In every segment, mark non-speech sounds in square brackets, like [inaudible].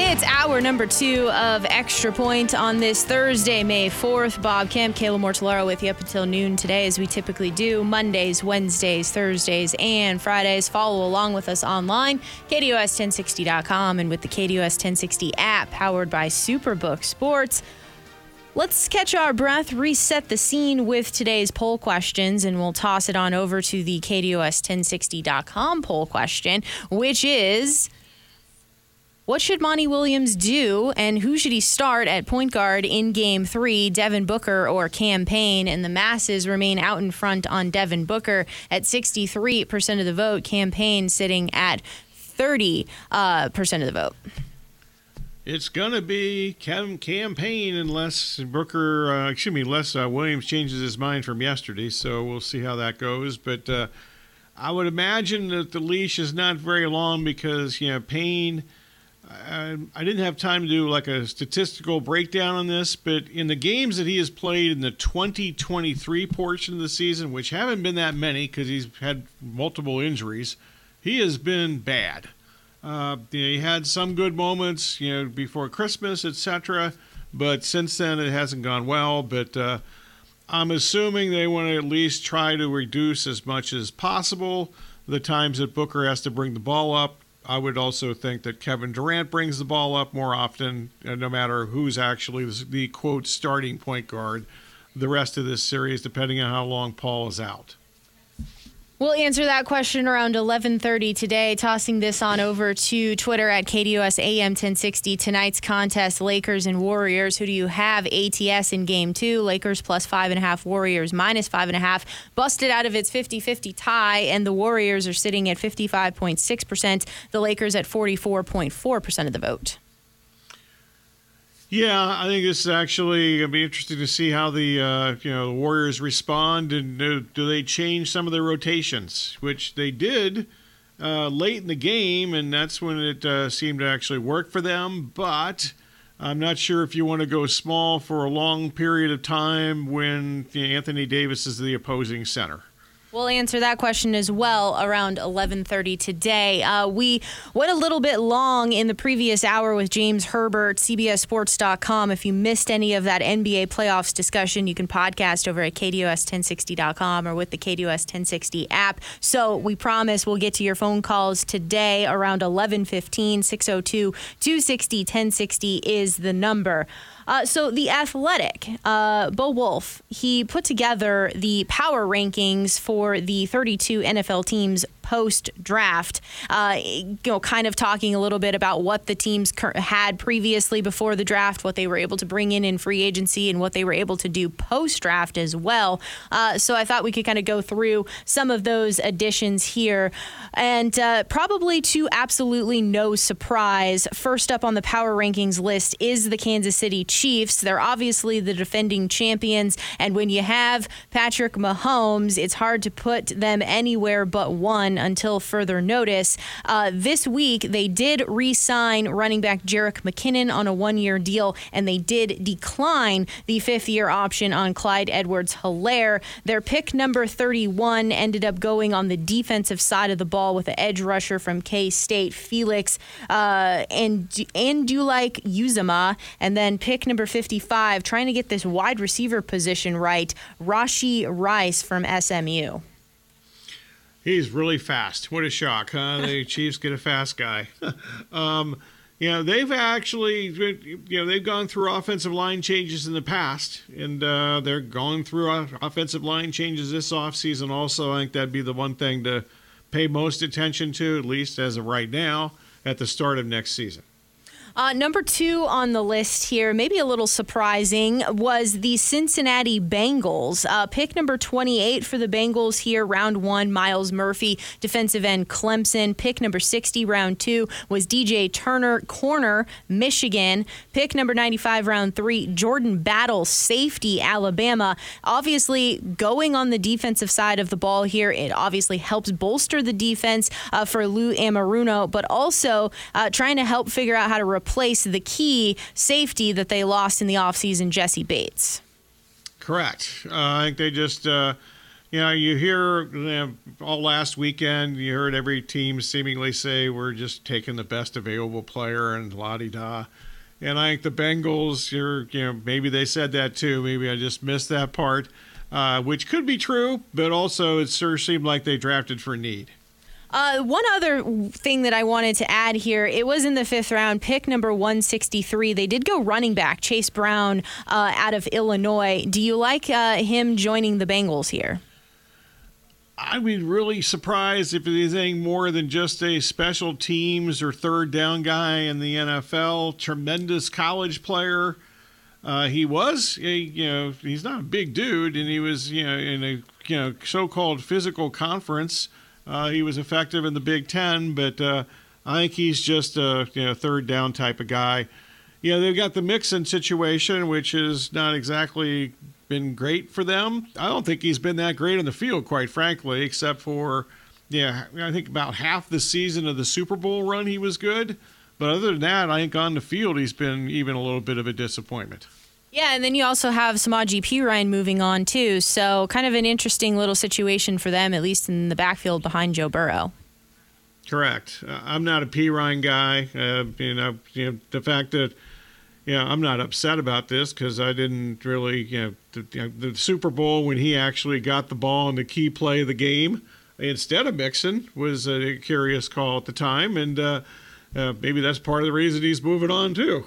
It's hour number two of Extra Point on this Thursday, May 4th. Bob Kemp, Kayla Mortellaro with you up until noon today, as we typically do Mondays, Wednesdays, Thursdays, and Fridays. Follow along with us online, KDUS1060.com, and with the KDUS 1060 app powered by Superbook Sports. Let's catch our breath, reset the scene with today's poll questions, and we'll toss it on over to the KDUS1060.com poll question, which is what should Monty Williams do, and who should he start at point guard in game three, Devin Booker or Cam Payne? And the masses remain out in front on Devin Booker at 63% of the vote, Cam Payne sitting at 30 uh, percent of the vote. It's going to be Cam, Cam Payne unless Booker, uh, excuse me, unless uh, Williams changes his mind from yesterday. So we'll see how that goes. But uh, I would imagine that the leash is not very long because, you know, Payne – I, I didn't have time to do like a statistical breakdown on this, but in the games that he has played in the 2023 portion of the season, which haven't been that many because he's had multiple injuries, he has been bad. Uh, you know, he had some good moments, you know, before Christmas, etc. But since then, it hasn't gone well. But uh, I'm assuming they want to at least try to reduce as much as possible the times that Booker has to bring the ball up I would also think that Kevin Durant brings the ball up more often, uh, no matter who's actually the, the quote starting point guard the rest of this series, depending on how long Paul is out. We'll answer that question around 11:30 today. Tossing this on over to Twitter at KDUS AM 1060. Tonight's contest: Lakers and Warriors. Who do you have? ATS in Game Two. Lakers plus five and a half. Warriors minus five and a half. Busted out of its 50-50 tie, and the Warriors are sitting at 55.6 percent. The Lakers at 44.4 percent of the vote. Yeah, I think this is actually going to be interesting to see how the uh, you know the Warriors respond and do, do, they change some of their rotations, which they did uh, late in the game, and that's when it uh, seemed to actually work for them. But I'm not sure if you want to go small for a long period of time when you know, Anthony Davis is the opposing center. We'll answer that question as well around 11:30 today. Uh, we went a little bit long in the previous hour with James Herbert, CBSSports.com. If you missed any of that NBA playoffs discussion, you can podcast over at KDUS1060.com or with the KDUS 1060 app. So we promise we'll get to your phone calls today around 11:15. 602 260 1060 is the number. Uh, so the Athletic, uh, Bo Wulf, he put together the power rankings for the 32 NFL teams post draft, uh, you know, kind of talking a little bit about what the teams had previously before the draft, what they were able to bring in in free agency, and what they were able to do post draft as well. Uh, so I thought we could kind of go through some of those additions here. And uh, probably to absolutely no surprise, first up on the power rankings list is the Kansas City Chiefs. They're obviously the defending champions. And when you have Patrick Mahomes, it's hard to put them anywhere but one until further notice. Uh, this week, they did re sign running back Jerick McKinnon on a one year deal, and they did decline the fifth year option on Clyde Edwards Helaire. Their pick number 31 ended up going on the defensive side of the ball with an edge rusher from K State, Felix uh, and Anudike-Uwazurike. And then pick number 55, trying to get this wide receiver position right, Rashee Rice from SMU. He's really fast. What a shock, huh? [laughs] The Chiefs get a fast guy. [laughs] um, you know, they've actually, you know, they've gone through offensive line changes in the past, and uh, they're going through offensive line changes this offseason also. I think that'd be the one thing to pay most attention to, at least as of right now, at the start of next season. Uh, number two on the list here, maybe a little surprising, was the Cincinnati Bengals. Uh, pick number 28 for the Bengals here, round one, Myles Murphy, defensive end Clemson. Pick number 60, round two, was DJ Turner, corner, Michigan. Pick number 95, round three, Jordan Battle, safety, Alabama. Obviously, going on the defensive side of the ball here, it obviously helps bolster the defense uh, for Lou Anarumo, but also uh, trying to help figure out how to the key safety that they lost in the offseason, Jessie Bates. Correct. Uh, I think they just, uh, you know, you hear you know, all last weekend, you heard every team seemingly say we're just taking the best available player and la di da. And I think the Bengals, you're, you know, maybe they said that too. Maybe I just missed that part, uh, which could be true, but also it sure seemed like they drafted for need. Uh, one other thing that I wanted to add here, it was in the fifth round, pick number 163. They did go running back, Chase Brown uh, out of Illinois. Do you like uh, him joining the Bengals here? I'd be really surprised if he's anything more than just a special teams or third down guy in the NFL. Tremendous college player. Uh, he was, a, you know, he's not a big dude, and he was, you know, in a you know so-called physical conference. Uh, he was effective in the Big Ten, but uh, I think he's just a you know, third down type of guy. You know, they've got the Mixon situation, which has not exactly been great for them. I don't think he's been that great on the field, quite frankly, except for, yeah, I think about half the season of the Super Bowl run he was good. But other than that, I think on the field he's been even a little bit of a disappointment. Yeah, and then you also have Samaje Perine moving on too. So kind of an interesting little situation for them, at least in the backfield behind Joe Burrow. Correct. Uh, I'm not a Perine guy. Uh, you know, you know, the fact that yeah, I'm not upset about this because I didn't really, you know, the, you know, the, Super Bowl when he actually got the ball in the key play of the game instead of Mixon was a curious call at the time, and uh, uh, maybe that's part of the reason he's moving on too.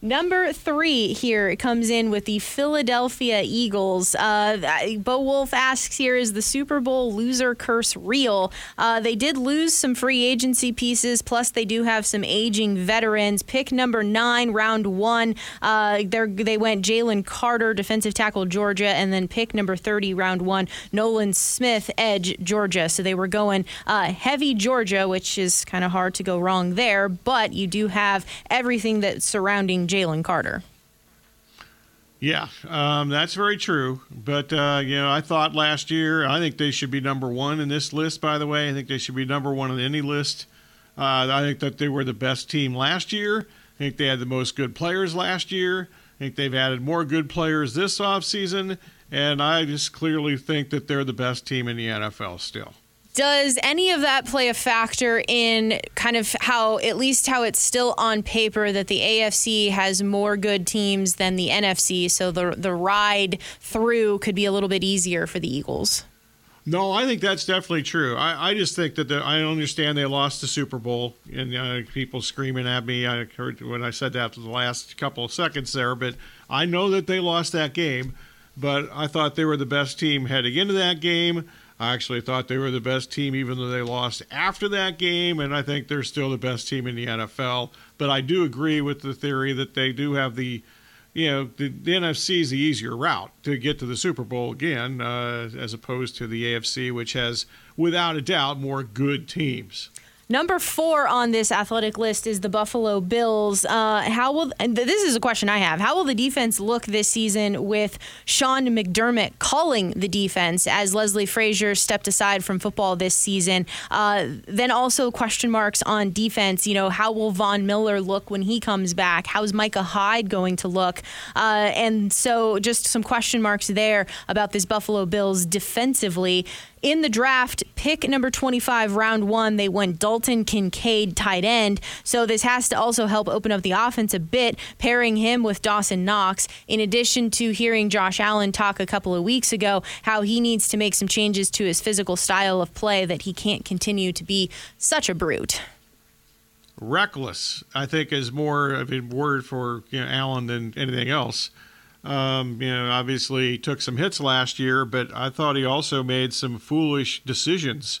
Number three here comes in with the Philadelphia Eagles. Uh, Bo Wulf asks here, is the Super Bowl loser curse real? Uh, they did lose some free agency pieces, plus they do have some aging veterans. Pick number nine, round one, uh, they went Jalen Carter, defensive tackle, Georgia, and then pick number 30, round one, Nolan Smith, edge, Georgia. So they were going uh, heavy Georgia, which is kind of hard to go wrong there, but you do have everything that's surrounding Jalen Carter. Yeah, um, that's very true. But, uh, you know, I thought last year, I think they should be number one in this list, by the way. I think they should be number one on any list. Uh, I think that they were the best team last year. I think they had the most good players last year. I think they've added more good players this offseason. And I just clearly think that they're the best team in the NFL still. Does any of that play a factor in kind of how, at least how it's still on paper, that the AFC has more good teams than the NFC? So the the ride through could be a little bit easier for the Eagles. No, I think that's definitely true. I, I just think that the, I understand they lost the Super Bowl and uh, people screaming at me. I heard when I said that for the last couple of seconds there, but I know that they lost that game. But I thought they were the best team heading into that game. I actually thought they were the best team, even though they lost after that game, and I think they're still the best team in the NFL. But I do agree with the theory that they do have the, you know, the, the NFC is the easier route to get to the Super Bowl again, uh, as opposed to the AFC, which has, without a doubt, more good teams. Number four on this athletic list is the Buffalo Bills. Uh, how will and this is a question I have? How will the defense look this season with Sean McDermott calling the defense as Leslie Frazier stepped aside from football this season? Uh, then also question marks on defense. You know, how will Von Miller look when he comes back? How's Micah Hyde going to look? Uh, and so just some question marks there about this Buffalo Bills defensively in the draft, pick number 25, round one, they went Dalton Kincaid, tight end. So this has to also help open up the offense a bit, pairing him with Dawson Knox. In addition to hearing Josh Allen talk a couple of weeks ago how he needs to make some changes to his physical style of play, that he can't continue to be such a brute reckless, I think, is more of a word for you know, Allen than anything else. Um, you know, obviously he took some hits last year, but I thought he also made some foolish decisions.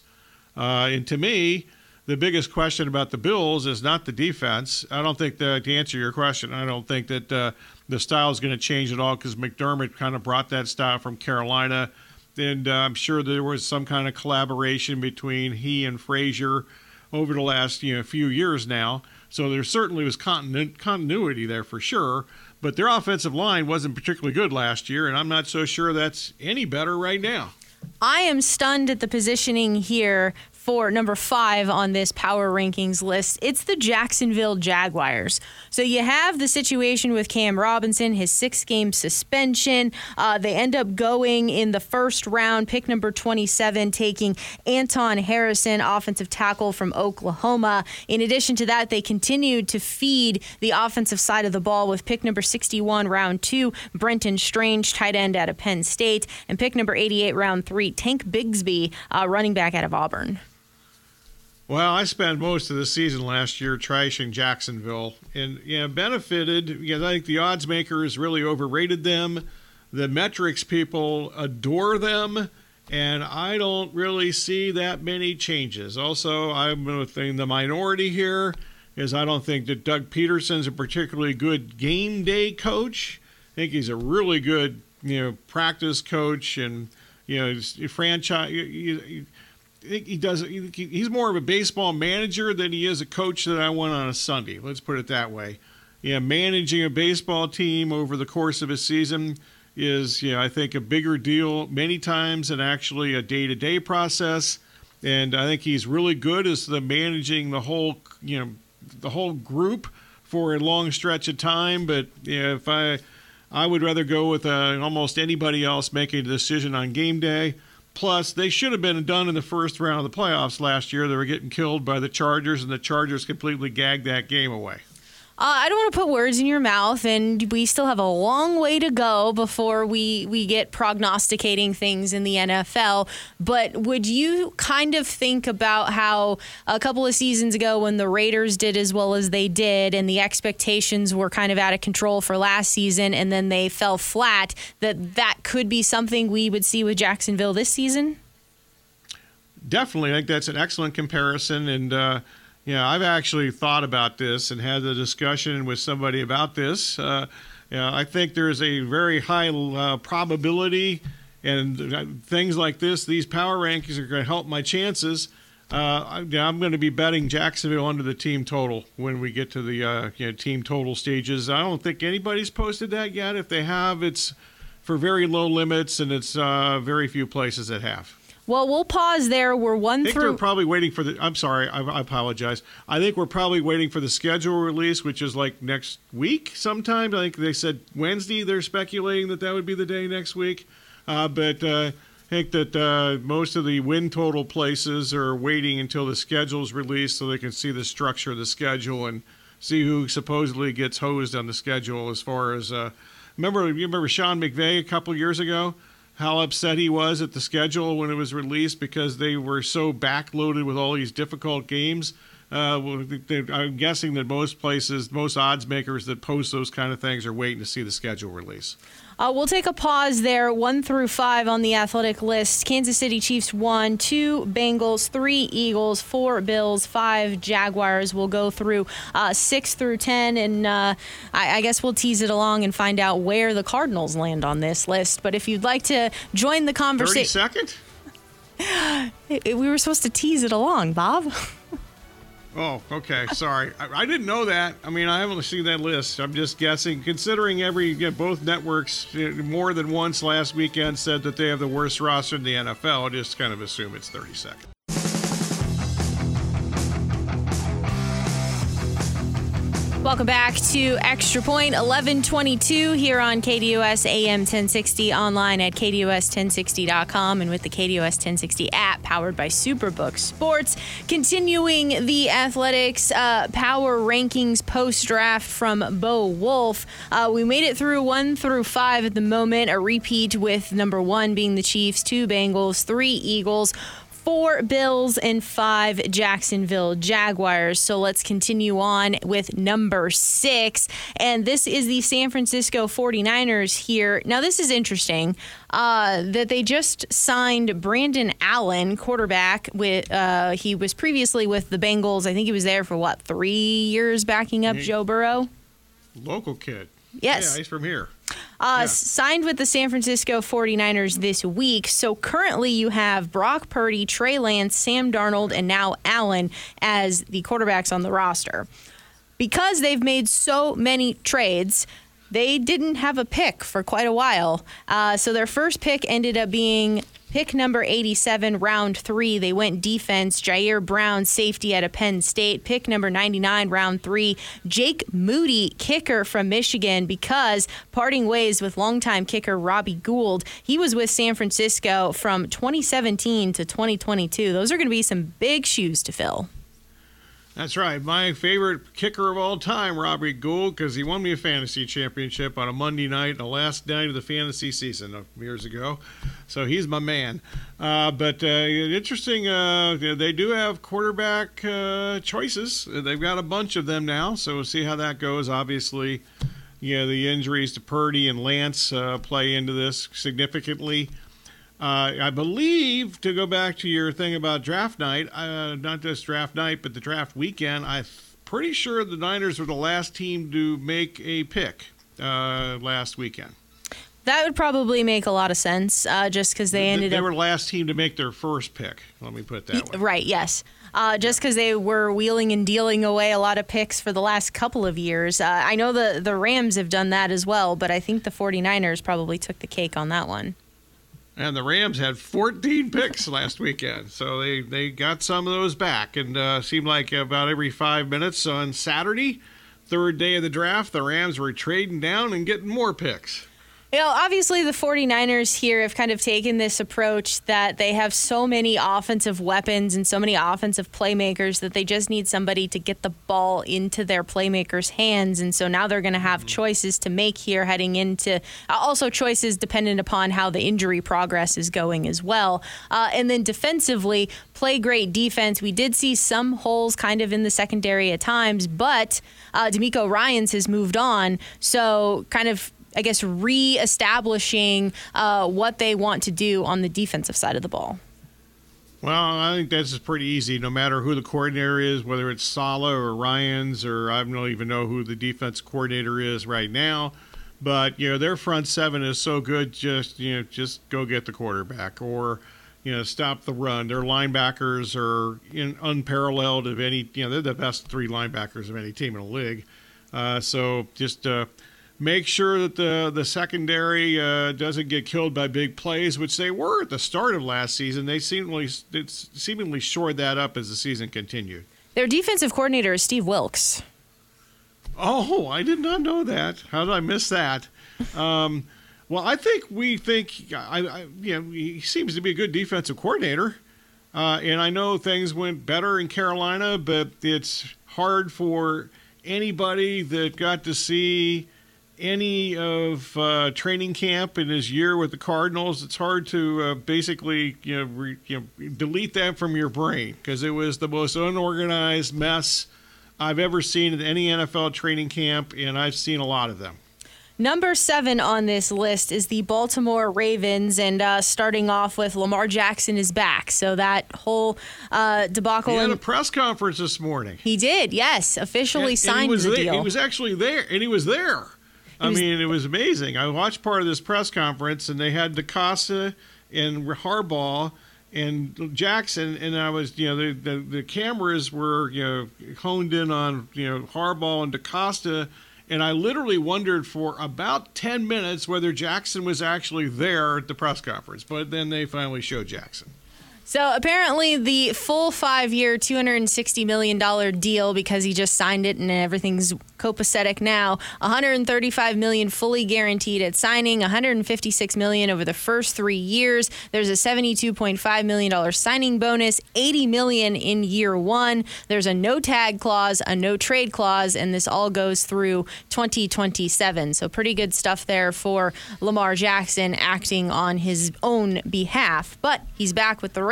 Uh, and to me, the biggest question about the Bills is not the defense. I don't think that to answer your question, I don't think that uh, the style is going to change at all because McDermott kind of brought that style from Carolina, and uh, I'm sure there was some kind of collaboration between he and Frazier over the last you know few years now. So there certainly was continu- continuity there for sure. But their offensive line wasn't particularly good last year, and I'm not so sure that's any better right now. I am stunned at the positioning here for number five on this power rankings list. It's the Jacksonville Jaguars. So you have the situation with Cam Robinson, his six game suspension. Uh, they end up going in the first round, pick number 27, taking Anton Harrison, offensive tackle from Oklahoma. In addition to that, they continued to feed the offensive side of the ball with pick number 61, round two, Brenton Strange, tight end out of Penn State, and pick number 88, round three, Tank Bigsby, uh, running back out of Auburn. Well, I spent most of the season last year trashing Jacksonville and you know, benefited because I think the odds makers really overrated them. The metrics people adore them, and I don't really see that many changes. Also, I'm within the minority here, is I don't think that Doug Pederson's a particularly good game day coach. I think he's a really good, you know, practice coach and you know, franchise he does. He's more of a baseball manager than he is a coach that I want on a Sunday. Let's put it that way. Yeah, managing a baseball team over the course of a season is, know, I think a bigger deal many times than actually a day-to-day process. And I think he's really good as the managing the whole, you know, the whole group for a long stretch of time. But yeah, if I, I would rather go with uh, almost anybody else making a decision on game day. Plus, they should have been done in the first round of the playoffs last year. They were getting killed by the Chargers, and the Chargers completely gagged that game away. Uh, I don't want to put words in your mouth, and we still have a long way to go before we, we get prognosticating things in the NFL. But would you kind of think about how a couple of seasons ago, when the Raiders did as well as they did, and the expectations were kind of out of control for last season, and then they fell flat, that that could be something we would see with Jacksonville this season? Definitely. I think that's an excellent comparison. And, uh, yeah, I've actually thought about this and had a discussion with somebody about this. Uh, yeah, I think there's a very high uh, probability, and uh, things like this, these power rankings are going to help my chances. Uh, I'm going to be betting Jacksonville under the team total when we get to the uh, you know, team total stages. I don't think anybody's posted that yet. If they have, it's for very low limits, and it's uh, very few places that have. Well, we'll pause there. We're one I think through. they're probably waiting for the. I'm sorry, I, I, apologize. I think we're probably waiting for the schedule release, which is like next week sometime. I think they said Wednesday. They're speculating that that would be the day next week. Uh, but uh, I think that uh, most of the win total places are waiting until the schedule is released so they can see the structure of the schedule and see who supposedly gets hosed on the schedule. As far as uh, remember, you remember Sean McVay a couple years ago how upset he was at the schedule when it was released because they were so backloaded with all these difficult games. Uh, I'm guessing that most places, most odds makers that post those kind of things are waiting to see the schedule release. Uh, we'll take a pause there. One through five on the athletic list. Kansas City Chiefs one, two Bengals, three Eagles, four Bills, five Jaguars. We'll go through uh, six through ten, and uh, I, I, guess we'll tease it along and find out where the Cardinals land on this list. But if you'd like to join the conversation, thirty second. [laughs] we were supposed to tease it along, Bob. [laughs] Oh, okay. Sorry, I, I, didn't know that. I mean, I haven't seen that list. I'm just guessing. Considering every you know, both networks uh, more than once last weekend said that they have the worst roster in the NFL, I just kind of assume it's 32nd. Welcome back to Extra Point 1122 here on KDUS AM 1060 online at KDUS1060.com and with the KDUS 1060 app powered by Superbook Sports. Continuing the athletics uh, power rankings post draft from Bo Wulf. Uh, we made it through one through five at the moment, a repeat with number one being the Chiefs, two Bengals, three Eagles four Bills and five Jacksonville Jaguars. So let's continue on with number six. And this is the San Francisco 49ers here. Now, this is interesting uh, that they just signed Brandon Allen, quarterback. With uh, He was previously with the Bengals. I think he was there for what, three years backing up Joe Burrow? Local kid. Yes. Yeah, he's from here. Uh, Yeah. Signed with the San Francisco 49ers this week. So currently you have Brock Purdy, Trey Lance, Sam Darnold, and now Allen as the quarterbacks on the roster. Because they've made so many trades, they didn't have a pick for quite a while. Uh, so their first pick ended up being pick number 87, round three. They went defense. Ji'Ayir Brown, safety at a Penn State. Pick number 99, round three. Jake Moody, kicker from Michigan, because parting ways with longtime kicker Robbie Gould. He was with San Francisco from 2017 to 2022. Those are going to be some big shoes to fill. That's right. My favorite kicker of all time, Robbie Gould, because he won me a fantasy championship on a Monday night, the last night of the fantasy season years ago. So he's my man. Uh, but uh, interesting, uh, they do have quarterback uh, choices. They've got a bunch of them now, so we'll see how that goes. Obviously, you know, the injuries to Purdy and Lance uh, play into this significantly. Uh, I believe to go back to your thing about draft night, uh, not just draft night, but the draft weekend. I'm pretty sure the Niners were the last team to make a pick uh, last weekend. That would probably make a lot of sense, uh, just because they ended they up were the last team to make their first pick. Let me put it that way. Right, yes. Uh, just because they were wheeling and dealing away a lot of picks for the last couple of years. Uh, I know the, the Rams have done that as well, but I think the 49ers probably took the cake on that one. And the Rams had 14 picks last weekend, so they, they got some of those back. And uh, seemed like about every five minutes on Saturday, third day of the draft, the Rams were trading down and getting more picks. You know, obviously the 49ers here have kind of taken this approach that they have so many offensive weapons and so many offensive playmakers that they just need somebody to get the ball into their playmakers' hands. And so now they're going to have choices to make here heading into also choices dependent upon how the injury progress is going as well. Uh, and then defensively, play great defense. We did see some holes kind of in the secondary at times, but uh, DeMeco Ryans has moved on. So kind of I guess, re-establishing uh, what they want to do on the defensive side of the ball. Well, I think that's pretty easy. No matter who the coordinator is, whether it's Saleh or Ryans, or I don't even know who the defense coordinator is right now. But you know their front seven is so good. Just you know, just go get the quarterback, or you know, stop the run. Their linebackers are in, unparalleled of any. You know, they're the best three linebackers of any team in the league. Uh, so just uh, make sure that the the secondary uh, doesn't get killed by big plays, which they were at the start of last season. They seemingly it's seemingly shored that up as the season continued. Their defensive coordinator is Steve Wilks. Oh, I did not know that. How did I miss that? Um, well, I think we think I, I, you know he seems to be a good defensive coordinator, uh, and I know things went better in Carolina, but it's hard for anybody that got to see any of uh, training camp in his year with the Cardinals. It's hard to uh, basically you know, re, you know delete that from your brain because it was the most unorganized mess I've ever seen in any NFL training camp, and I've seen a lot of them. Number seven on this list is the Baltimore Ravens, and uh, starting off with Lamar Jackson is back. So that whole uh, debacle. He had a press conference this morning. he did, yes, officially And- and signed he was the there. deal. He was actually there, and he was there. I was- mean, it was amazing. I watched part of this press conference, and they had DeCosta and Harbaugh and Jackson, and I was, you know, the, the the cameras were, you know, honed in on, you know, Harbaugh and DeCosta, and I literally wondered for about ten minutes whether Jackson was actually there at the press conference. But then they finally showed Jackson. So apparently, the full hundred and sixty million dollar deal because he just signed it and everything's copacetic now. 135 million fully guaranteed at signing. 156 million over the first three years. There's a seventy-two point five million dollar signing bonus. Eighty million in year one. There's a no tag clause, a no trade clause, and this all goes through twenty twenty-seven. So pretty good stuff there for Lamar Jackson acting on his own behalf. But he's back with the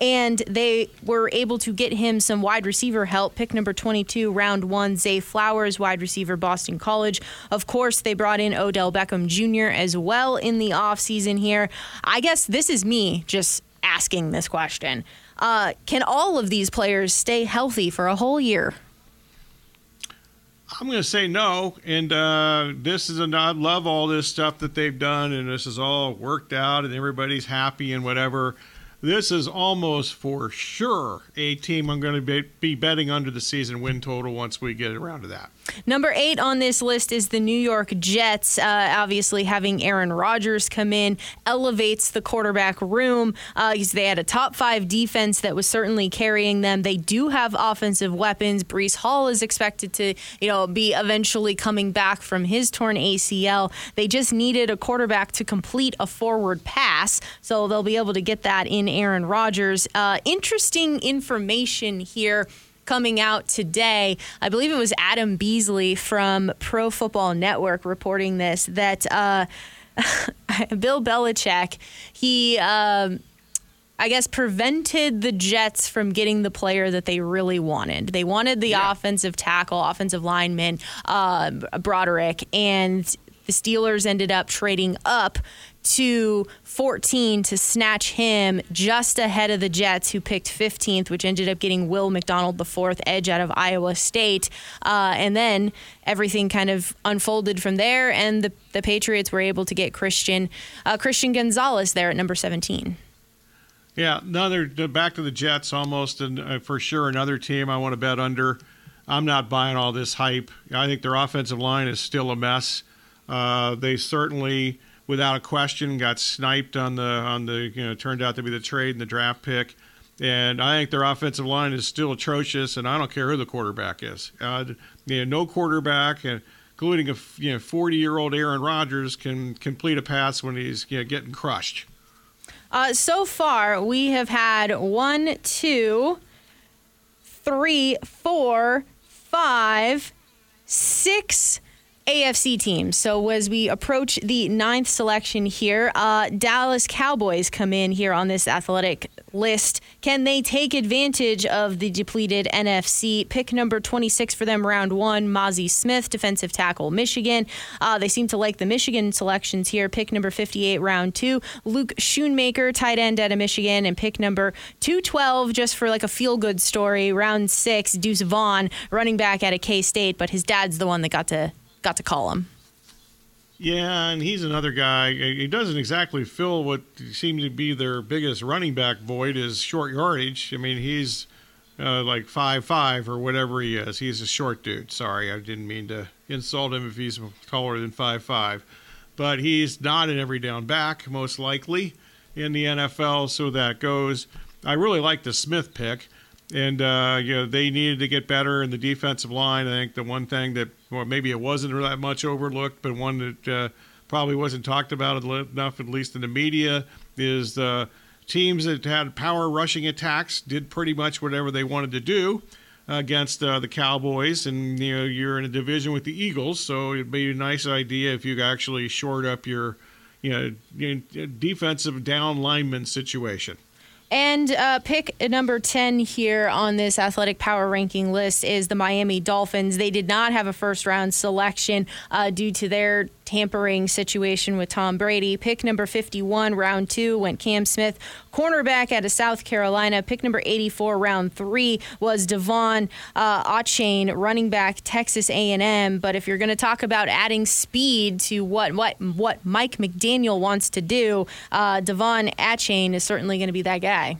and they were able to get him some wide receiver help. Pick number 22, round one, Zay Flowers, wide receiver, Boston College. Of course, they brought in Odell Beckham Jr. as well in the offseason here. I guess this is me just asking this question. Uh, can all of these players stay healthy for a whole year? I'm going to say no. And uh, this is a I love all this stuff that they've done, and this is all worked out, and everybody's happy and whatever. This is almost for sure a team I'm going to be, be betting under the season win total once we get around to that. Number eight on this list is the New York Jets. Uh, obviously, having Aaron Rodgers come in elevates the quarterback room. Uh, they had a top five defense that was certainly carrying them. They do have offensive weapons. Breece Hall is expected to, you know, be eventually coming back from his torn ACL. They just needed a quarterback to complete a forward pass, so they'll be able to get that in Aaron Rodgers. Uh, interesting information here coming out today. I believe it was Adam Beasley from Pro Football Network reporting this that uh, [laughs] Bill Belichick he. Um, I guess, prevented the Jets from getting the player that they really wanted. They wanted the yeah. offensive tackle, offensive lineman, uh, Broderick, and the Steelers ended up trading up to 14 to snatch him just ahead of the Jets, who picked 15th, which ended up getting Will McDonald, the fourth edge out of Iowa State. Uh, and then everything kind of unfolded from there, and the, the Patriots were able to get Christian uh, Christian Gonzalez there at number 17. Yeah, another back to the Jets almost, and uh, for sure another team I want to bet under. I'm not buying all this hype. I think their offensive line is still a mess. Uh, they certainly without a question, got sniped on the on the you know turned out to be the trade and the draft pick. And I think their offensive line is still atrocious, and I don't care who the quarterback is. Uh, you know, no quarterback, and including a you know 40 year old Aaron Rodgers, can complete a pass when he's you know, getting crushed. Uh, so far, we have had one, two, three, four, five, six AFC teams. So as we approach the ninth selection here, uh, Dallas Cowboys come in here on this athletic list. Can they take advantage of the depleted NFC? Pick number 26 for them, round one, Mazi Smith, defensive tackle, Michigan. Uh, they seem to like the Michigan selections here. Pick number 58, round two, Luke Schoonmaker, tight end out of Michigan. And pick number 212, just for like a feel good story, round six, Deuce Vaughn, running back out of K State. But his dad's the one that got to got to call him. Yeah, and he's another guy. He doesn't exactly fill what seems to be their biggest running back void is short yardage. I mean, he's uh, like five five or whatever he is. He's a short dude. Sorry, I didn't mean to insult him if he's taller than five five, but he's not an every down back most likely in the NFL. So that goes. I really like the Smith pick and uh, you know they needed to get better in the defensive line. I think the one thing that, well, maybe it wasn't that much overlooked, but one that uh, probably wasn't talked about enough, at least in the media, is the teams that had power rushing attacks did pretty much whatever they wanted to do against uh, the Cowboys, and you know you're in a division with the Eagles, so it'd be a nice idea if you actually shored up your you know defensive down lineman situation. And uh, pick number 10 here on this athletic power ranking list is the Miami Dolphins. They did not have a first round selection uh, due to their tampering situation with Tom Brady. Pick number 51, round two, went Cam Smith, cornerback out of South Carolina. Pick number 84, round three, was De'Von uh, Achane, running back, Texas A&M. But if you're going to talk about adding speed to what what what Mike McDaniel wants to do, uh, De'Von Achane is certainly going to be that guy.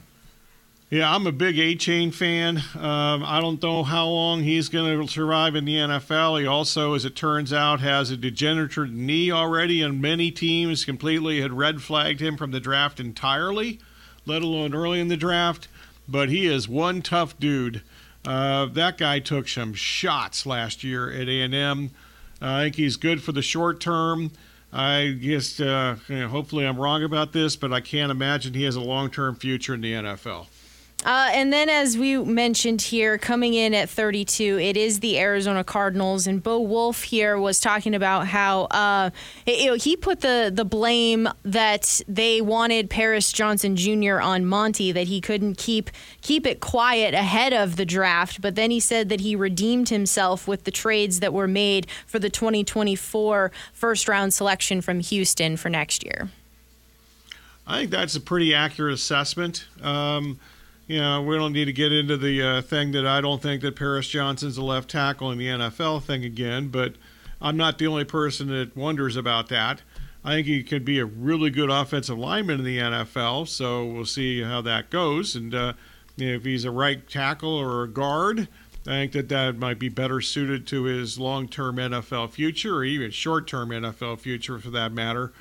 Yeah, I'm a big Achane fan. Um, I don't know how long he's going to survive in the NFL. He also, as it turns out, has a degenerative knee already, and many teams completely had red flagged him from the draft entirely, let alone early in the draft. But he is one tough dude. Uh, that guy took some shots last year at A&M. I think he's good for the short term. I guess uh, you know, hopefully I'm wrong about this, but I can't imagine he has a long-term future in the NFL. Uh, and then, as we mentioned here, coming in at 32, it is the Arizona Cardinals. And Bo Wulf here was talking about how uh, it, he put the, the blame that they wanted Paris Johnson Jr. on Monty, that he couldn't keep keep it quiet ahead of the draft. But then he said that he redeemed himself with the trades that were made for the 2024 first round selection from Houston for next year. I think that's a pretty accurate assessment. Um, you know, we don't need to get into the uh, thing that I don't think that Paris Johnson's a left tackle in the NFL thing again, but I'm not the only person that wonders about that. I think he could be a really good offensive lineman in the NFL, so we'll see how that goes. And uh, if he's a right tackle or a guard, I think that that might be better suited to his long-term NFL future, or even short-term NFL future, for that matter.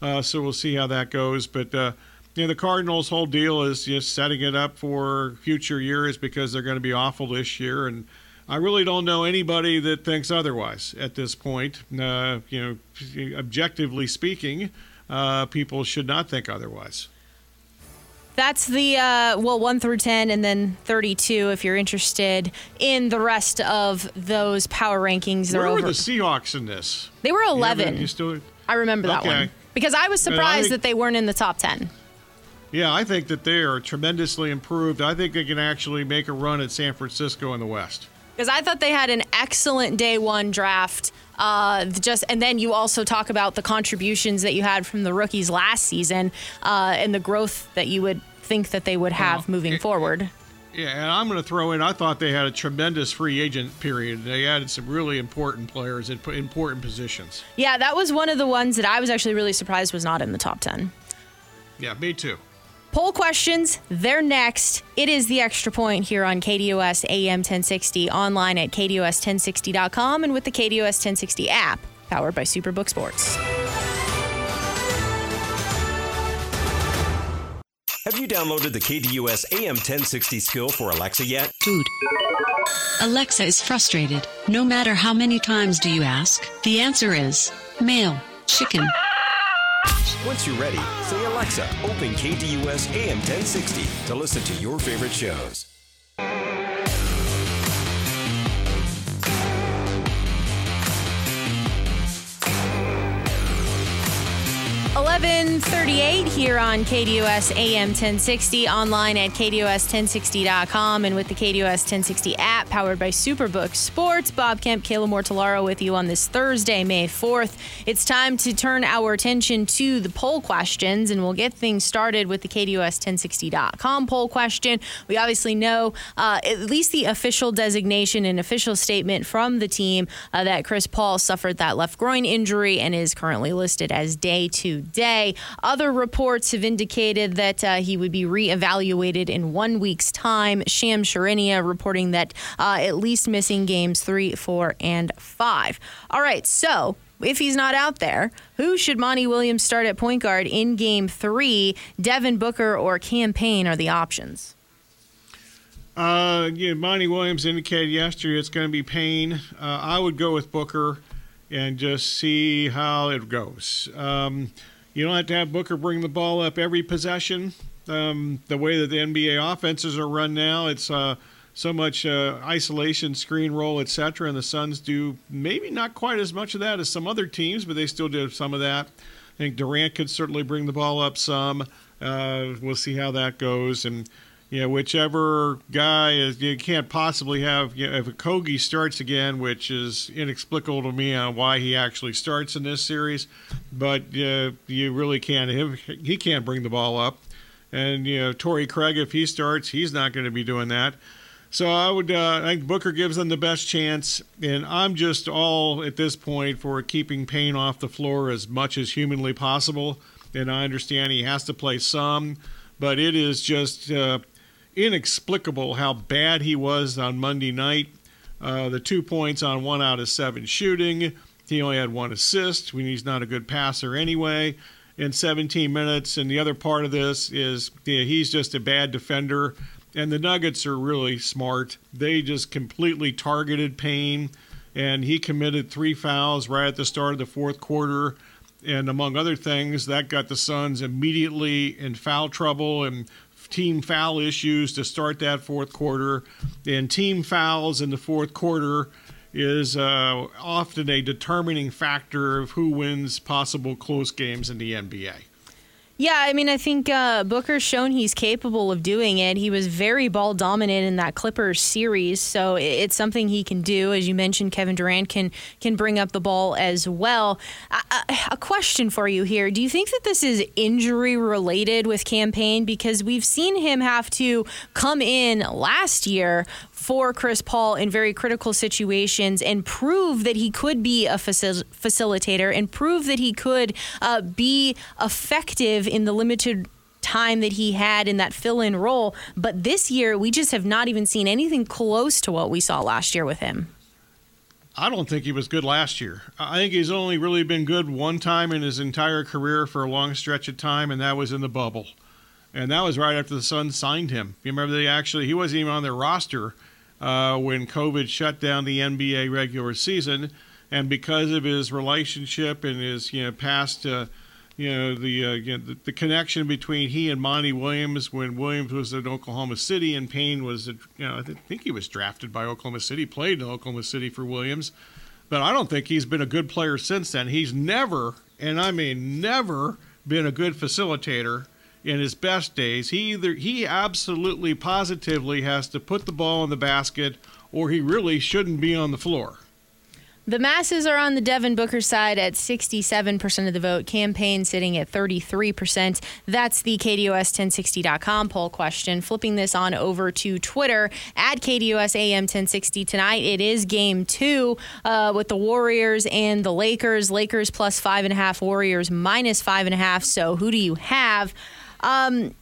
Uh, so we'll see how that goes. But uh, you know, the Cardinals' whole deal is just setting it up for future years because they're going to be awful this year, and I really don't know anybody that thinks otherwise at this point. Uh, you know, objectively speaking, uh, people should not think otherwise. That's the uh, well one through ten, and then thirty-two. If you're interested in the rest of those power rankings, they're Where over. were the Seahawks in this? They were eleven. You, you still? I remember that okay. one because I was surprised think, that they weren't in the top ten. Yeah, I think that they are tremendously improved. I think they can actually make a run at San Francisco in the West. Because I thought they had an excellent day one draft. Uh, just and then you also talk about the contributions that you had from the rookies last season uh, and the growth that you would think that they would have well, moving it, forward. Yeah, and I'm going to throw in. I thought they had a tremendous free agent period. They added some really important players in important positions. Yeah, that was one of the ones that I was actually really surprised was not in the top ten. Yeah, me too. Poll questions, they're next. It is the extra point here on KDUS AM 1060, online at KDUS1060.com, and with the KDUS 1060 app, powered by Superbook Sports. Have you downloaded the KDUS AM 1060 skill for Alexa yet? Dude. Alexa is frustrated. No matter how many times do you ask, the answer is male, chicken. Once you're ready, say Alexa, open KDUS AM 1060 to listen to your favorite shows. 1138 here on KDUS AM 1060, online at KDUS1060.com, and with the KDUS 1060 app powered by Superbook Sports. Bob Kemp, Kayla Mortellaro with you on this Thursday, May 4th. It's time to turn our attention to the poll questions, and we'll get things started with the KDUS1060.com poll question. We obviously know uh, at least the official designation and official statement from the team uh, that Chris Paul suffered that left groin injury and is currently listed as day two today. Other reports have indicated that uh, he would be reevaluated in one week's time. Shams Charania reporting that uh, at least missing games three, four, and five. All right, so if he's not out there, who should Monty Williams start at point guard in game three? Devin Booker or Cam Payne are the options. Uh, yeah, Monty Williams indicated yesterday it's going to be Payne. Uh, I would go with Booker and just see how it goes. Um, you don't have to have Booker bring the ball up every possession. Um, the way that the NBA offenses are run now, it's uh, so much uh, isolation, screen roll, etc. And the Suns do maybe not quite as much of that as some other teams, but they still do some of that. I think Durant could certainly bring the ball up some. Uh, we'll see how that goes. And know, whichever guy is, you can't possibly have, you know, if Kogi starts again, which is inexplicable to me on why he actually starts in this series, but uh, you really can't, he can't bring the ball up. And, you know, Torrey Craig, if he starts, he's not going to be doing that. So I would, uh, I think Booker gives them the best chance, and I'm just all at this point for keeping Payne off the floor as much as humanly possible. And I understand he has to play some, but it is just uh, inexplicable how bad he was on Monday night. Uh, the two points on one out of seven shooting. He only had one assist he's not a good passer anyway. In 17 minutes, and the other part of this is yeah, he's just a bad defender. And the Nuggets are really smart. They just completely targeted Payne, and he committed three fouls right at the start of the fourth quarter. And among other things, that got the Suns immediately in foul trouble and team foul issues to start that fourth quarter, and team fouls in the fourth quarter is uh, often a determining factor of who wins possible close games in the NBA. Yeah, I mean, I think uh, Booker's shown he's capable of doing it. He was very ball dominant in that Clippers series, so it's something he can do. As you mentioned, Kevin Durant can can bring up the ball as well. a question for you here: Do you think that this is injury related with Cam Payne Because we've seen him have to come in last year for Chris Paul in very critical situations and prove that he could be a facil- facilitator and prove that he could uh, be effective in the limited time that he had in that fill in role. But this year, we just have not even seen anything close to what we saw last year with him. I don't think he was good last year. I think he's only really been good one time in his entire career for a long stretch of time, and that was in the bubble. And that was right after the Suns signed him. You remember they actually, he wasn't even on their roster uh, when COVID shut down the NBA regular season, and because of his relationship and his you know past. Uh, you know the, uh, you know, the, the connection between he and Monty Williams when Williams was in Oklahoma City and Payne was you know I think he was drafted by Oklahoma City, played in Oklahoma City for Williams, but I don't think he's been a good player since then. He's never, and I mean never, been a good facilitator in his best days. He either he absolutely positively has to put the ball in the basket or he really shouldn't be on the floor. The masses are on the Devin Booker side at 67% of the vote. Cam Payne sitting at 33%. That's the KDUS1060.com poll question. Flipping this on over to Twitter at KDUS AM 1060 tonight. It is game two uh, with the Warriors and the Lakers. Lakers plus five and a half, Warriors minus five and a half. So who do you have? Um,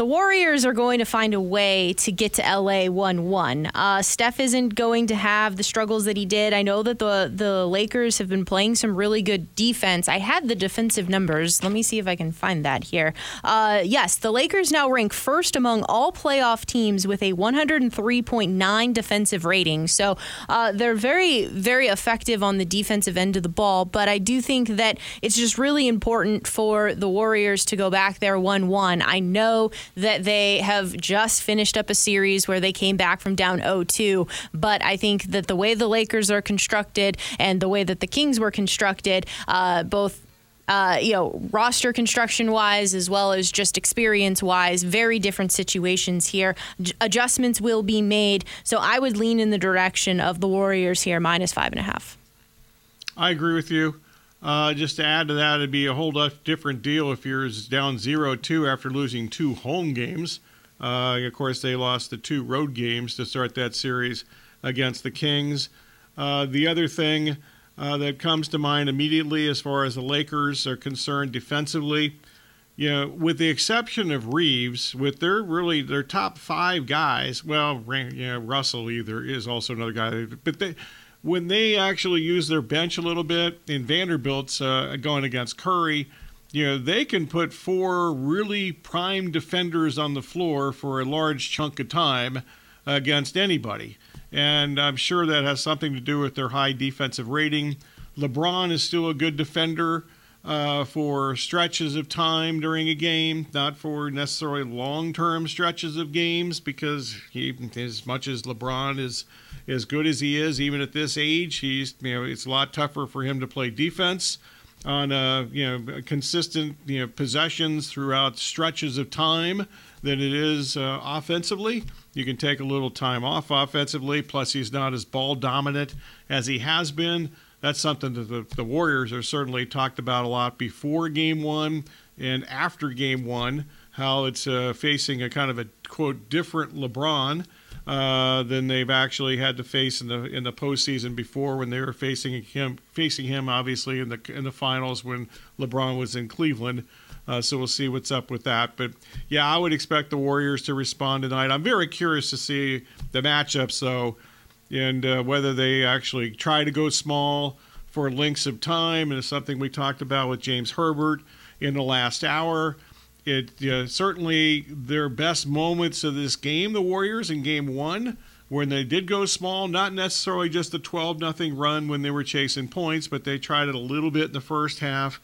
the Warriors are going to find a way to get to LA 1 1. Uh, Steph isn't going to have the struggles that he did. I know that the, the Lakers have been playing some really good defense. I had the defensive numbers. Let me see if I can find that here. Uh, yes, the Lakers now rank first among all playoff teams with a 103.9 defensive rating. So uh, they're very, very effective on the defensive end of the ball. But I do think that it's just really important for the Warriors to go back there 1 1. I know that they have just finished up a series where they came back from down 0-2. But I think that the way the Lakers are constructed and the way that the Kings were constructed, uh, both uh, you know, roster construction wise as well as just experience wise, very different situations here. J- adjustments will be made. So I would lean in the direction of the Warriors here, minus five and a half. I agree with you. Uh, just to add to that, it'd be a whole different deal if you're down 0 2 after losing two home games. Uh, of course, they lost the two road games to start that series against the Kings. Uh, the other thing uh, that comes to mind immediately as far as the Lakers are concerned defensively, you know, with the exception of Reaves, with their really their top five guys, well, you know, Russell either is also another guy, but they when they actually use their bench a little bit, in Vanderbilt's uh, going against Curry, you know, they can put four really prime defenders on the floor for a large chunk of time against anybody. And I'm sure that has something to do with their high defensive rating. LeBron is still a good defender uh, for stretches of time during a game, not for necessarily long term stretches of games, because he, as much as LeBron is as good as he is, even at this age, he's you know it's a lot tougher for him to play defense on uh, you know consistent you know possessions throughout stretches of time than it is uh, offensively. You can take a little time off offensively. Plus, he's not as ball dominant as he has been. That's something that the, the Warriors are certainly talked about a lot before Game One and after Game One. How it's uh, facing a kind of a quote different LeBron uh, than they've actually had to face in the in the postseason before when they were facing him facing him obviously in the in the finals when LeBron was in Cleveland. Uh, so we'll see what's up with that. But yeah, I would expect the Warriors to respond tonight. I'm very curious to see the matchups though, and uh, whether they actually try to go small for lengths of time, and it's something we talked about with James Herbert in the last hour it uh, certainly their best moments of this game, the Warriors in Game One, when they did go small, not necessarily just the 12 nothing run when they were chasing points, but they tried it a little bit in the first half.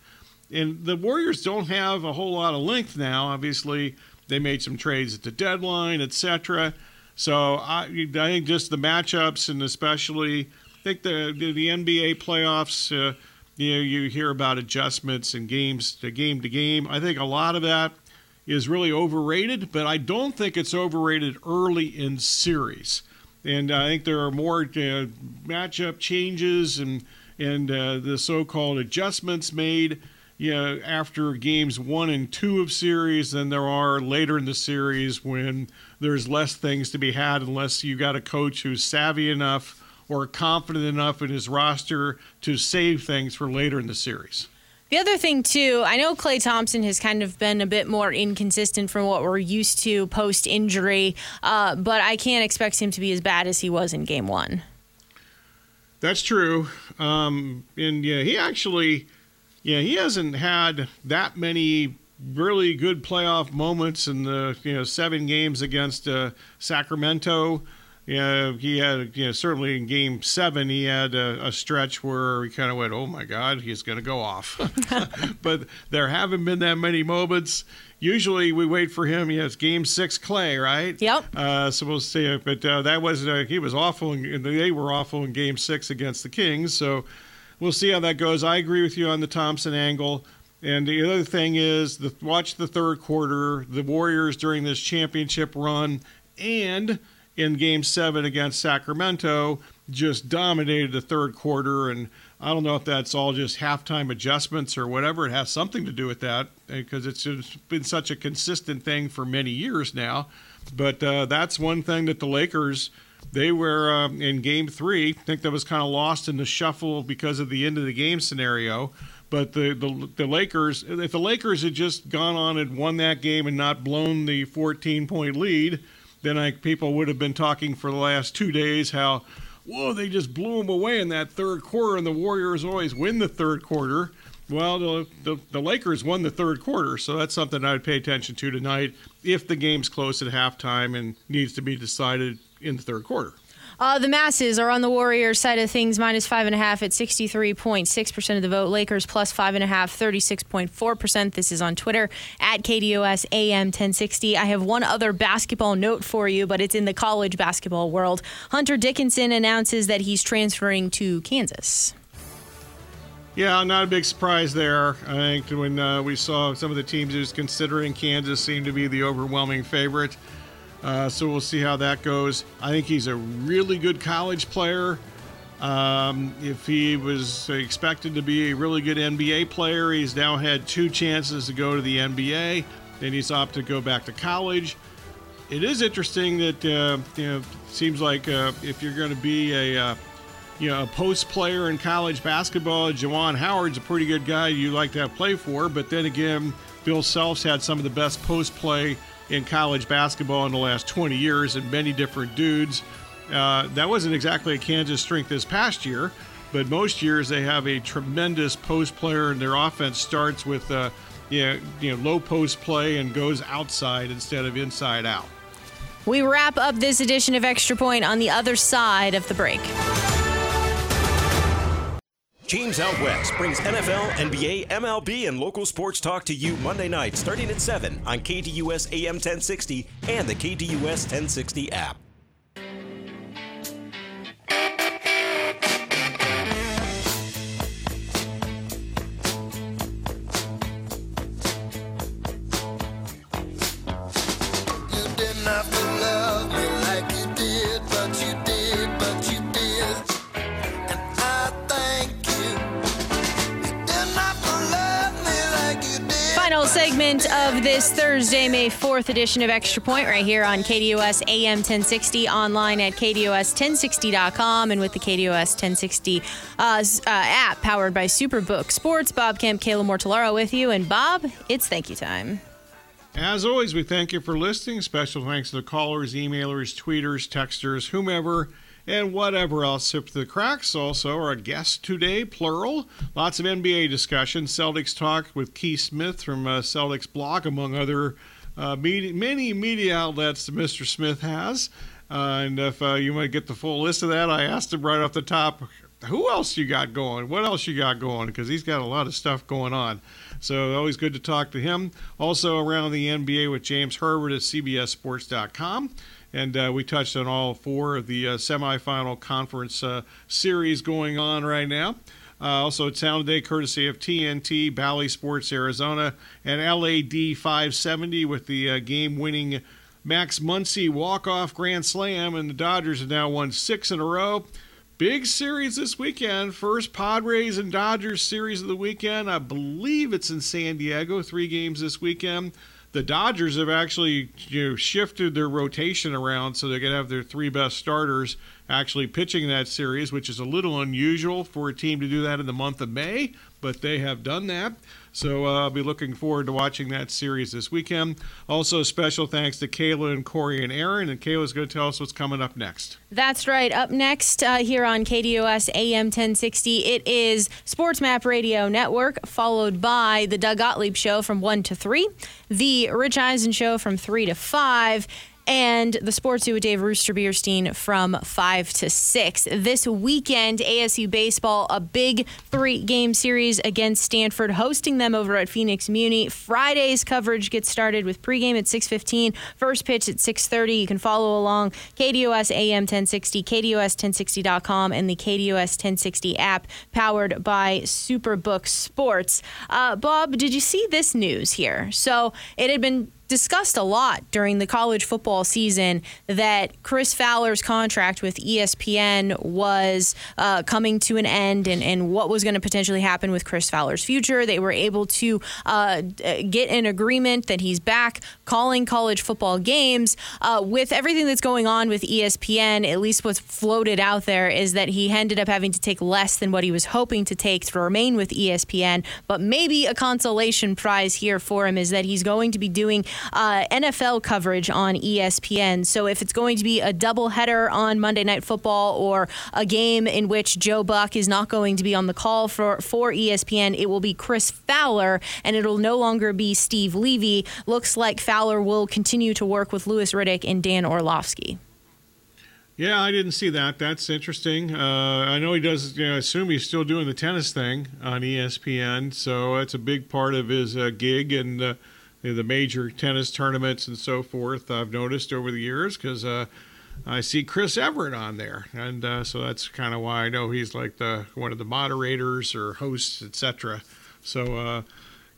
And the Warriors don't have a whole lot of length now. Obviously, They made some trades at the deadline, etc. So I, I think just the matchups and especially I think the the, NBA playoffs. Uh, you know, you hear about adjustments and games to game to game. I think a lot of that is really overrated, but I don't think it's overrated early in series. And I think there are more uh, matchup changes and and uh, the so-called adjustments made you know, after games one and two of series than there are later in the series when there's less things to be had unless you got a coach who's savvy enough or confident enough in his roster to save things for later in the series. The other thing, too, I know Klay Thompson has kind of been a bit more inconsistent from what we're used to post injury, uh, but I can't expect him to be as bad as he was in game one. That's true. Um, and yeah, he actually, yeah, he hasn't had that many really good playoff moments in the you know seven games against uh, Sacramento. Yeah, he had, you know, certainly in game seven, he had a, a stretch where he kind of went, oh my God, he's going to go off. [laughs] [laughs] but there haven't been that many moments. Usually we wait for him. It's game six, Klay, right? Yep. Uh, so we'll see. But uh, that was, uh, he was awful. and they were awful in game six against the Kings. So we'll see how that goes. I agree with you on the Thompson angle. And the other thing is, the, watch the third quarter. The Warriors during this championship run and in game seven against Sacramento just dominated the third quarter. And I don't know if that's all just halftime adjustments or whatever. It has something to do with that because it's been such a consistent thing for many years now. But uh, that's one thing that the Lakers. They were uh, in game three. I think that was kind of lost in the shuffle because of the end of the game scenario. But the, the, the Lakers, if the Lakers had just gone on and won that game and not blown the 14 point lead, then I, people would have been talking for the last two days how, whoa, they just blew them away in that third quarter, and the Warriors always win the third quarter. Well, the, the, the Lakers won the third quarter, so that's something I would pay attention to tonight if the game's close at halftime and needs to be decided in the third quarter. Uh, the masses are on the Warriors side of things, minus five and a half at 63.6% of the vote. Lakers plus five and a half, 36.4%. This is on Twitter at KDUS AM 1060. I have one other basketball note for you, but it's in the college basketball world. Hunter Dickinson announces that he's transferring to Kansas. Yeah, not a big surprise there. I think when uh, we saw some of the teams he was considering, Kansas seemed to be the overwhelming favorite. Uh, so we'll see how that goes. I think he's a really good college player. Um, if he was expected to be a really good NBA player, he's now had two chances to go to the NBA. Then he's opted to go back to college. It is interesting that uh, you know seems like uh, if you're going to be a uh, you know a post player in college basketball, Juwan Howard's a pretty good guy you like to have play for. But then again, Bill Self's had some of the best post play in college basketball in the last 20 years and many different dudes. Uh, that wasn't exactly a Kansas strength this past year, but most years they have a tremendous post player, and their offense starts with uh, you know, you know, low post play and goes outside instead of inside out. We wrap up this edition of Extra Point on the other side of the break. James Out West brings NFL, NBA, MLB, and local sports talk to you Monday night starting at 7 on KDUS AM 1060 and the KDUS 1060 app. This Thursday, May 4th edition of Extra Point right here on KDUS AM 1060, online at KDUS1060.com, and with the KDUS 1060 uh, uh, app powered by Superbook Sports. Bob Kemp, Kayla Mortellaro with you. And Bob, it's thank you time. As always, we thank you for listening. Special thanks to the callers, emailers, tweeters, texters, whomever and whatever else slipped through the cracks. Also, our guest today, plural. Lots of NBA discussion. Celtics talk with Keith Smith from uh, Celtics blog, among other uh, media, many media outlets that Mr. Smith has. Uh, and if uh, you want to get the full list of that, I asked him right off the top, who else you got going? What else you got going? Because he's got a lot of stuff going on. So always good to talk to him. Also around the NBA with James Herbert at CBSSports.com. And uh, we touched on all four of the uh, semifinal conference uh, series going on right now. Uh, also, Sound Day courtesy of TNT, Bally Sports Arizona, and LAD 570 with the uh, game winning Max Muncy walk off grand slam. And the Dodgers have now won six in a row. Big series this weekend. First Padres and Dodgers series of the weekend. I believe it's in San Diego. Three games this weekend. The Dodgers have actually you know, shifted their rotation around so they can have their three best starters actually pitching that series, which is a little unusual for a team to do that in the month of May, but they have done that. So uh, I'll be looking forward to watching that series this weekend. Also, special thanks to Kayla and Corey and Aaron. And Kayla's going to tell us what's coming up next. That's right. Up next uh, here on KDUS AM 1060, it is Sports Map Radio Network, followed by the Doug Gottlieb Show from 1 to 3, the Rich Eisen Show from 3 to 5 and the Sports Zoo with Dave Rooster Beerstein from 5 to 6. This weekend, ASU Baseball, a big three game series against Stanford, hosting them over at Phoenix Muni. Friday's coverage gets started with pregame at 6.15, first pitch at 6.30. You can follow along KDUS AM 1060, KDUS1060.com, and the KDUS 1060 app powered by Superbook Sports. Uh, Bob, did you see this news here? So it had been discussed a lot during the college football season that Chris Fowler's contract with ESPN was uh, coming to an end and, and what was going to potentially happen with Chris Fowler's future. They were able to uh, get an agreement that he's back calling college football games. Uh, with everything that's going on with ESPN, at least what's floated out there is that he ended up having to take less than what he was hoping to take to remain with ESPN. But maybe a consolation prize here for him is that he's going to be doing uh, NFL coverage on ESPN. So if it's going to be a doubleheader on Monday Night Football or a game in which Joe Buck is not going to be on the call for, for ESPN, it will be Chris Fowler and it'll no longer be Steve Levy. Looks like Fowler will continue to work with Louis Riddick and Dan Orlovsky. Yeah, I didn't see that. That's interesting. Uh, I know he does. You know, I assume he's still doing the tennis thing on ESPN, so that's a big part of his uh, gig. And uh, the major tennis tournaments and so forth. I've noticed over the years because uh, I see Chris Evert on there, and uh, so that's kind of why I know he's like the one of the moderators or hosts, etc. So. Uh,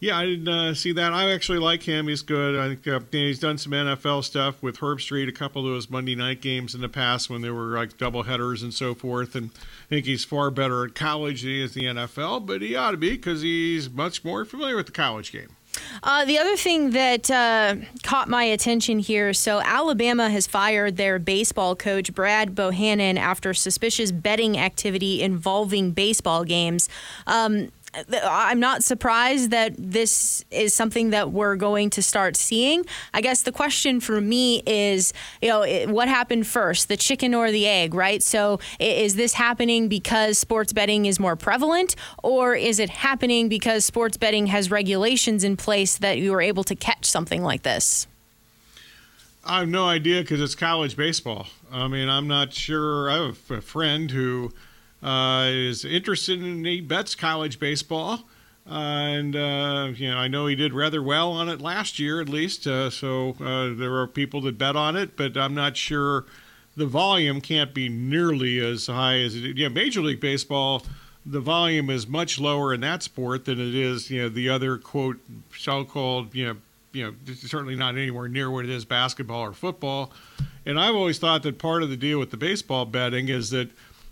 yeah, I didn't uh, see that. I actually like him. He's good. I think uh, he's done some NFL stuff with Herbstreit, a couple of those Monday night games in the past when they were like double headers and so forth. And I think he's far better at college than he is the NFL, but he ought to be because he's much more familiar with the college game. Uh, the other thing that uh, caught my attention here so, Alabama has fired their baseball coach, Brad Bohannon, after suspicious betting activity involving baseball games. Um, I'm not surprised that this is something that we're going to start seeing. I guess the question for me is, you know, what happened first, the chicken or the egg, right? So is this happening because sports betting is more prevalent, or is it happening because sports betting has regulations in place that you are able to catch something like this? I have no idea because it's college baseball. I mean, I'm not sure. I have a friend who is interested in he bets college baseball. Uh, and uh, you know, I know he did rather well on it last year, at least. Uh, so uh, there are people that bet on it, but I'm not sure the volume can't be nearly as high as it. Yeah, Major League Baseball, the volume is much lower in that sport than it is, you know, the other quote so-called, you know, you know, certainly not anywhere near what it is basketball or football. And I've always thought that part of the deal with the baseball betting is that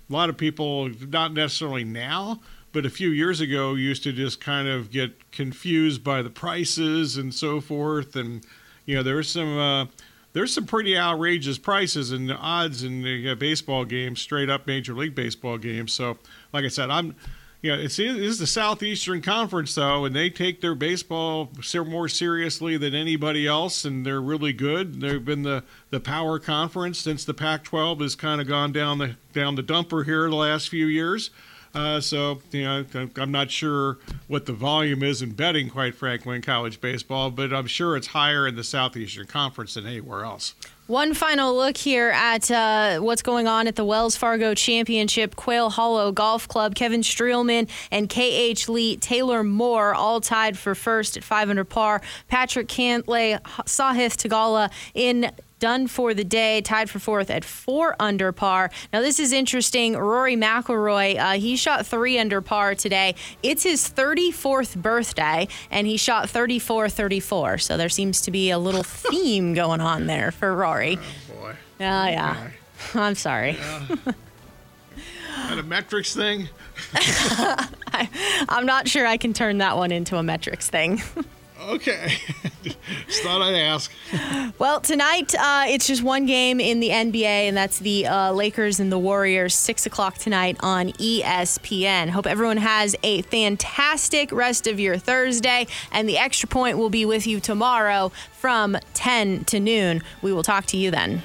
a lot of people, not necessarily now, but a few years ago, used to just kind of get confused by the prices and so forth. And you know, there's some uh, there's some pretty outrageous prices and odds in the uh, baseball games, straight up Major League Baseball games. So, like I said, I'm yeah, it's it is the Southeastern Conference though, and they take their baseball more seriously than anybody else, and they're really good. They've been the, the power conference since the Pac-12 has kind of gone down the down the dumper here the last few years. Uh, so you know, I'm not sure what the volume is in betting, quite frankly, in college baseball, but I'm sure it's higher in the Southeastern Conference than anywhere else. One final look here at uh, what's going on at the Wells Fargo Championship. Quail Hollow Golf Club, Kevin Streelman and KH Lee Taylor Moore all tied for first at 500 par. Patrick Cantlay, Sahith Theegala in done for the day, tied for fourth at four under par. Now, this is interesting. Rory McIlroy, uh, he shot three under par today. It's his 34th birthday, and he shot 34 34. So there seems to be a little [laughs] theme going on there for Rory. Oh, boy. Yeah, yeah. [laughs] I'm sorry. That a metrics thing? [laughs] I, I'm not sure I can turn that one into a metrics thing. Okay. [laughs] Just thought I'd ask. [laughs] Well, tonight uh, it's just one game in the NBA, and that's the uh, Lakers and the Warriors, 6 o'clock tonight on ESPN. Hope everyone has a fantastic rest of your Thursday, and the extra point will be with you tomorrow from 10 to noon. We will talk to you then.